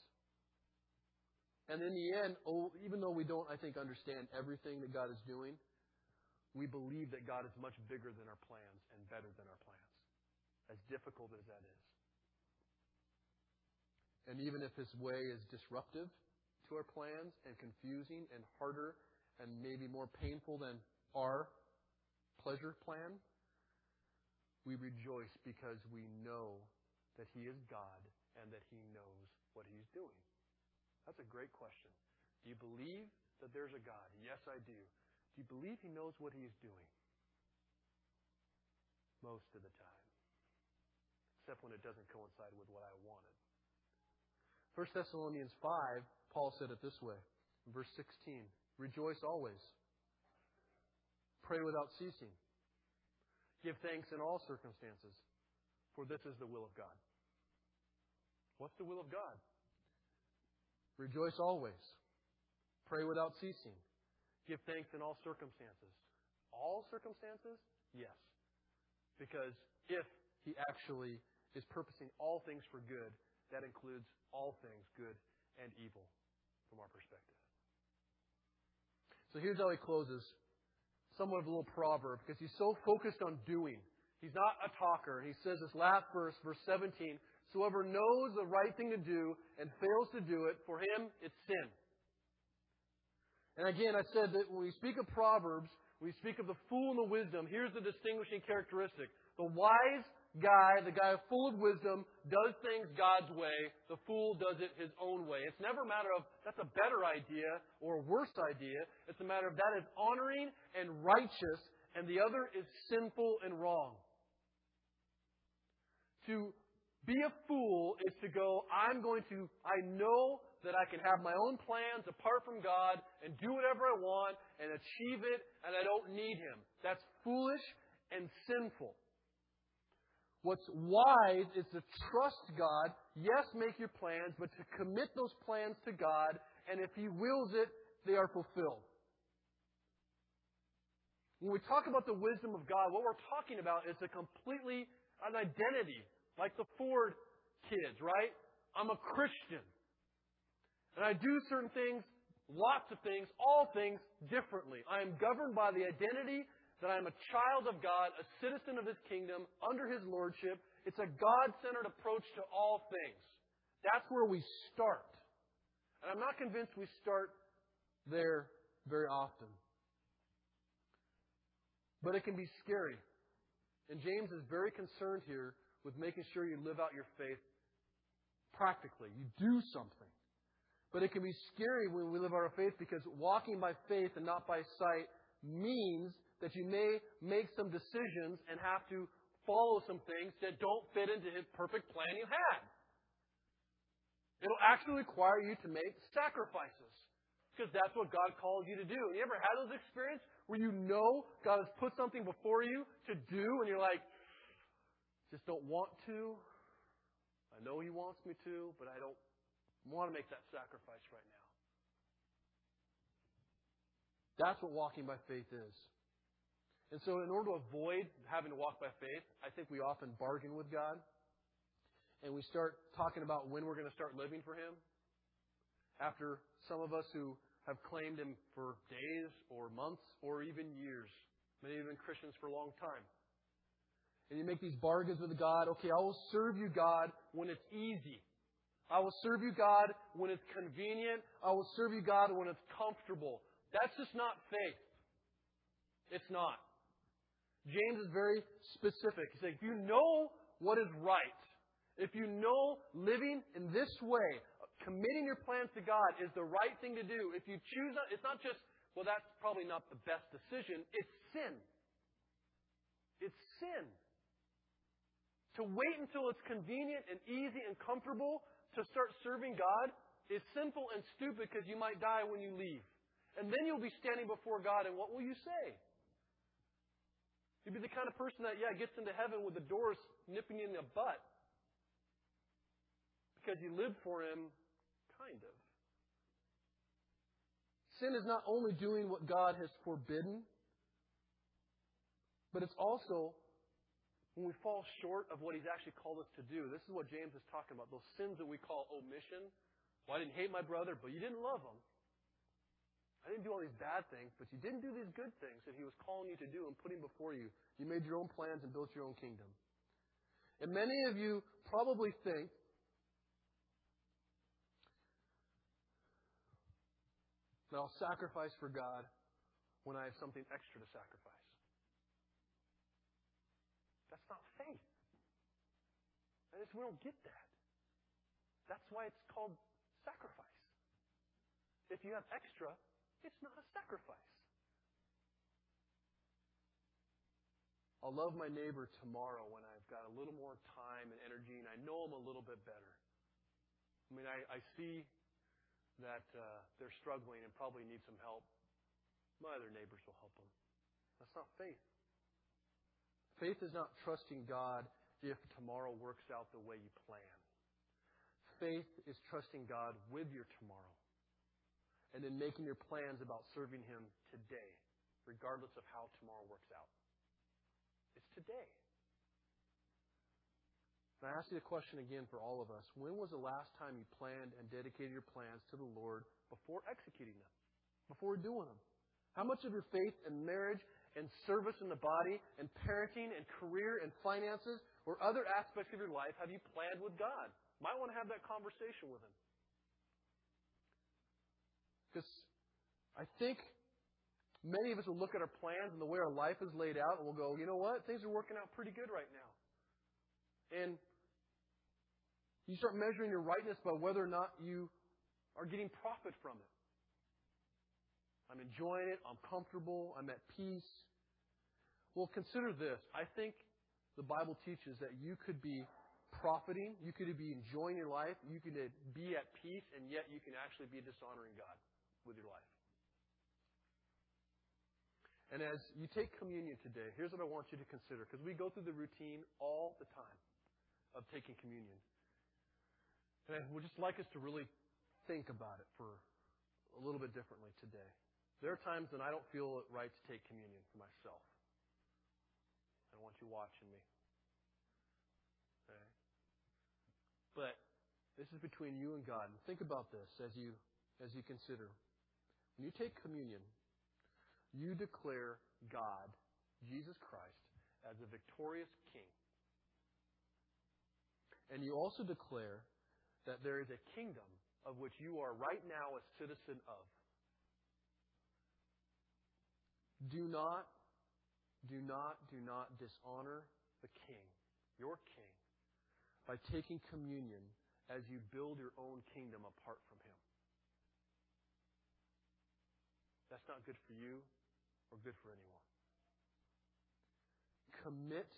And in the end, oh, even though we don't, I think, understand everything that God is doing, we believe that God is much bigger than our plans and better than our plans, as difficult as that is. And even if His way is disruptive to our plans and confusing and harder and maybe more painful than our pleasure plan, we rejoice because we know that He is God and that He knows what He's doing? That's a great question. Do you believe that there's a God? Yes, I do. Do you believe He knows what He's doing? Most of the time. Except when it doesn't coincide with what I wanted. 1 Thessalonians 5, Paul said it this way, verse 16 Rejoice always. Pray without ceasing. Give thanks in all circumstances, for this is the will of God. What's the will of God? Rejoice always. Pray without ceasing. Give thanks in all circumstances. All circumstances? Yes. Because if He actually is purposing all things for good, that includes all things good and evil from our perspective. So here's how he closes. Somewhat of a little proverb because he's so focused on doing. He's not a talker. He says this last verse, verse 17, whoever knows the right thing to do and fails to do it, for him it's sin. And again, I said that when we speak of Proverbs, we speak of the fool and the wisdom. Here's the distinguishing characteristic. The wise guy, the guy full of wisdom, does things God's way. The fool does it his own way. It's never a matter of that's a better idea or a worse idea. It's a matter of that is honoring and righteous, and the other is sinful and wrong. To be a fool is to go, I'm going to, I know that I can have my own plans apart from God and do whatever I want and achieve it, and I don't need Him. That's foolish and sinful. What's wise is to trust God. Yes, make your plans, but to commit those plans to God, and if He wills it, they are fulfilled. When we talk about the wisdom of God, what we're talking about is a completely an identity, like the Ford kids, right? I'm a Christian. And I do certain things, lots of things, all things differently. I am governed by the identity that I am a child of God, a citizen of His kingdom, under His lordship. It's a God centered approach to all things. That's where we start. And I'm not convinced we start there very often. But it can be scary. And James is very concerned here with making sure you live out your faith practically. You do something. But it can be scary when we live our faith because walking by faith and not by sight means that you may make some decisions and have to follow some things that don't fit into his perfect plan you had. It'll actually require you to make sacrifices because that's what God called you to do. You ever had those experiences where you know God has put something before you to do and you're like, just don't want to? I know He wants me to, but I don't want to make that sacrifice right now. That's what walking by faith is. And so, in order to avoid having to walk by faith, I think we often bargain with God. And we start talking about when we're going to start living for Him. After some of us who have claimed Him for days or months or even years, many have been Christians for a long time. And you make these bargains with God. Okay, I will serve you, God, when it's easy. I will serve you, God, when it's convenient. I will serve you, God, when it's comfortable. That's just not faith. It's not. James is very specific. He's saying, if you know what is right, if you know living in this way, committing your plans to God is the right thing to do, if you choose, it's not just, well, that's probably not the best decision. It's sin. It's sin. To wait until it's convenient and easy and comfortable to start serving God is sinful and stupid because you might die when you leave. And then you'll be standing before God, and what will you say? You'd be the kind of person that, yeah, gets into heaven with the doors nipping you in the butt. Because you lived for Him, kind of. Sin is not only doing what God has forbidden, but it's also when we fall short of what He's actually called us to do. This is what James is talking about. Those sins that we call omission. Well, I didn't hate my brother, but you didn't love him. I didn't do all these bad things, but you didn't do these good things that he was calling you to do and putting before you. You made your own plans and built your own kingdom. And many of you probably think that I'll sacrifice for God when I have something extra to sacrifice. That's not faith. That is, we don't get that. That's why it's called sacrifice. If you have extra, it's not a sacrifice. I'll love my neighbor tomorrow when I've got a little more time and energy and I know him a little bit better. I mean, I, I see that uh, they're struggling and probably need some help. My other neighbors will help them. That's not faith. Faith is not trusting God if tomorrow works out the way you plan. Faith is trusting God with your tomorrow and then making your plans about serving Him today, regardless of how tomorrow works out. It's today. And I ask you the question again for all of us. When was the last time you planned and dedicated your plans to the Lord before executing them? Before doing them? How much of your faith and marriage and service in the body and parenting and career and finances or other aspects of your life have you planned with God? Might want to have that conversation with Him. Because I think many of us will look at our plans and the way our life is laid out and we'll go, you know what? Things are working out pretty good right now. And you start measuring your rightness by whether or not you are getting profit from it. I'm enjoying it. I'm comfortable. I'm at peace. Well, consider this. I think the Bible teaches that you could be profiting, you could be enjoying your life, you could be at peace, and yet you can actually be dishonoring God with your life. And as you take communion today, here's what I want you to consider, because we go through the routine all the time of taking communion. And I would just like us to really think about it for a little bit differently today. There are times when I don't feel it right to take communion for myself. I don't want you watching me. Okay? But this is between you and God. Think about this as you as you consider. When you take communion, you declare God, Jesus Christ, as a victorious king. And you also declare that there is a kingdom of which you are right now a citizen of. Do not do not, do not dishonor the king, your king, by taking communion as you build your own kingdom apart from him. That's not good for you or good for anyone. Commit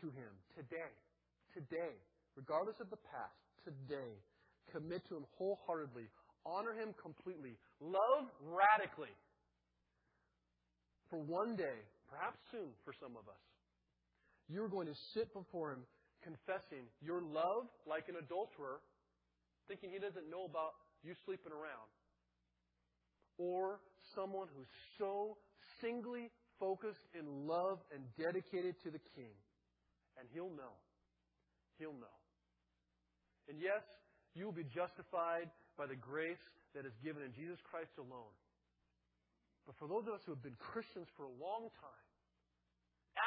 to him today. Today. Regardless of the past. Today. Commit to him wholeheartedly. Honor him completely. Love radically. For one day, perhaps soon for some of us, you're going to sit before him confessing your love like an adulterer, thinking he doesn't know about you sleeping around. Or someone who's so singly focused in love and dedicated to the king. And he'll know. He'll know. And yes, you will be justified by the grace that is given in Jesus Christ alone. For those of us who have been Christians for a long time,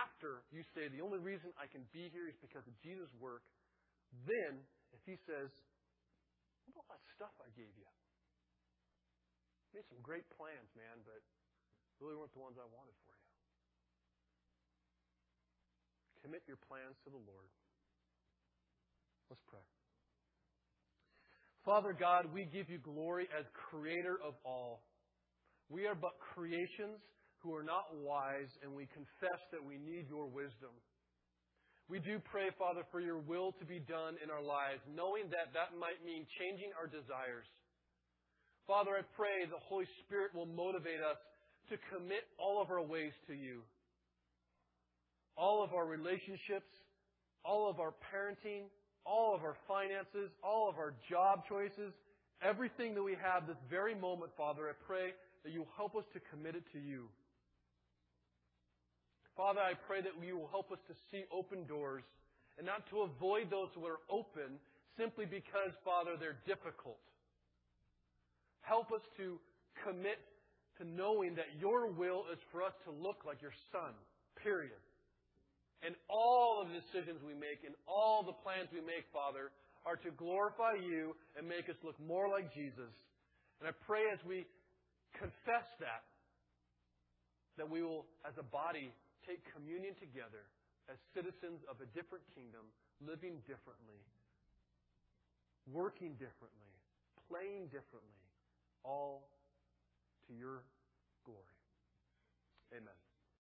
after you say the only reason I can be here is because of Jesus' work, then if he says, What about that stuff I gave you? Made some great plans, man, but really weren't the ones I wanted for you. Commit your plans to the Lord. Let's pray. Father God, we give you glory as creator of all. We are but creations who are not wise, and we confess that we need your wisdom. We do pray, Father, for your will to be done in our lives, knowing that that might mean changing our desires. Father, I pray the Holy Spirit will motivate us to commit all of our ways to you. All of our relationships, all of our parenting, all of our finances, all of our job choices, everything that we have this very moment, Father, I pray that you will help us to commit it to you. Father, I pray that you will help us to see open doors and not to avoid those that are open simply because, Father, they're difficult. Help us to commit to knowing that your will is for us to look like your Son, period. And all of the decisions we make and all the plans we make, Father, are to glorify you and make us look more like Jesus. And I pray as we confess that, that we will, as a body, take communion together as citizens of a different kingdom, living differently, working differently, playing differently, all to your glory. Amen.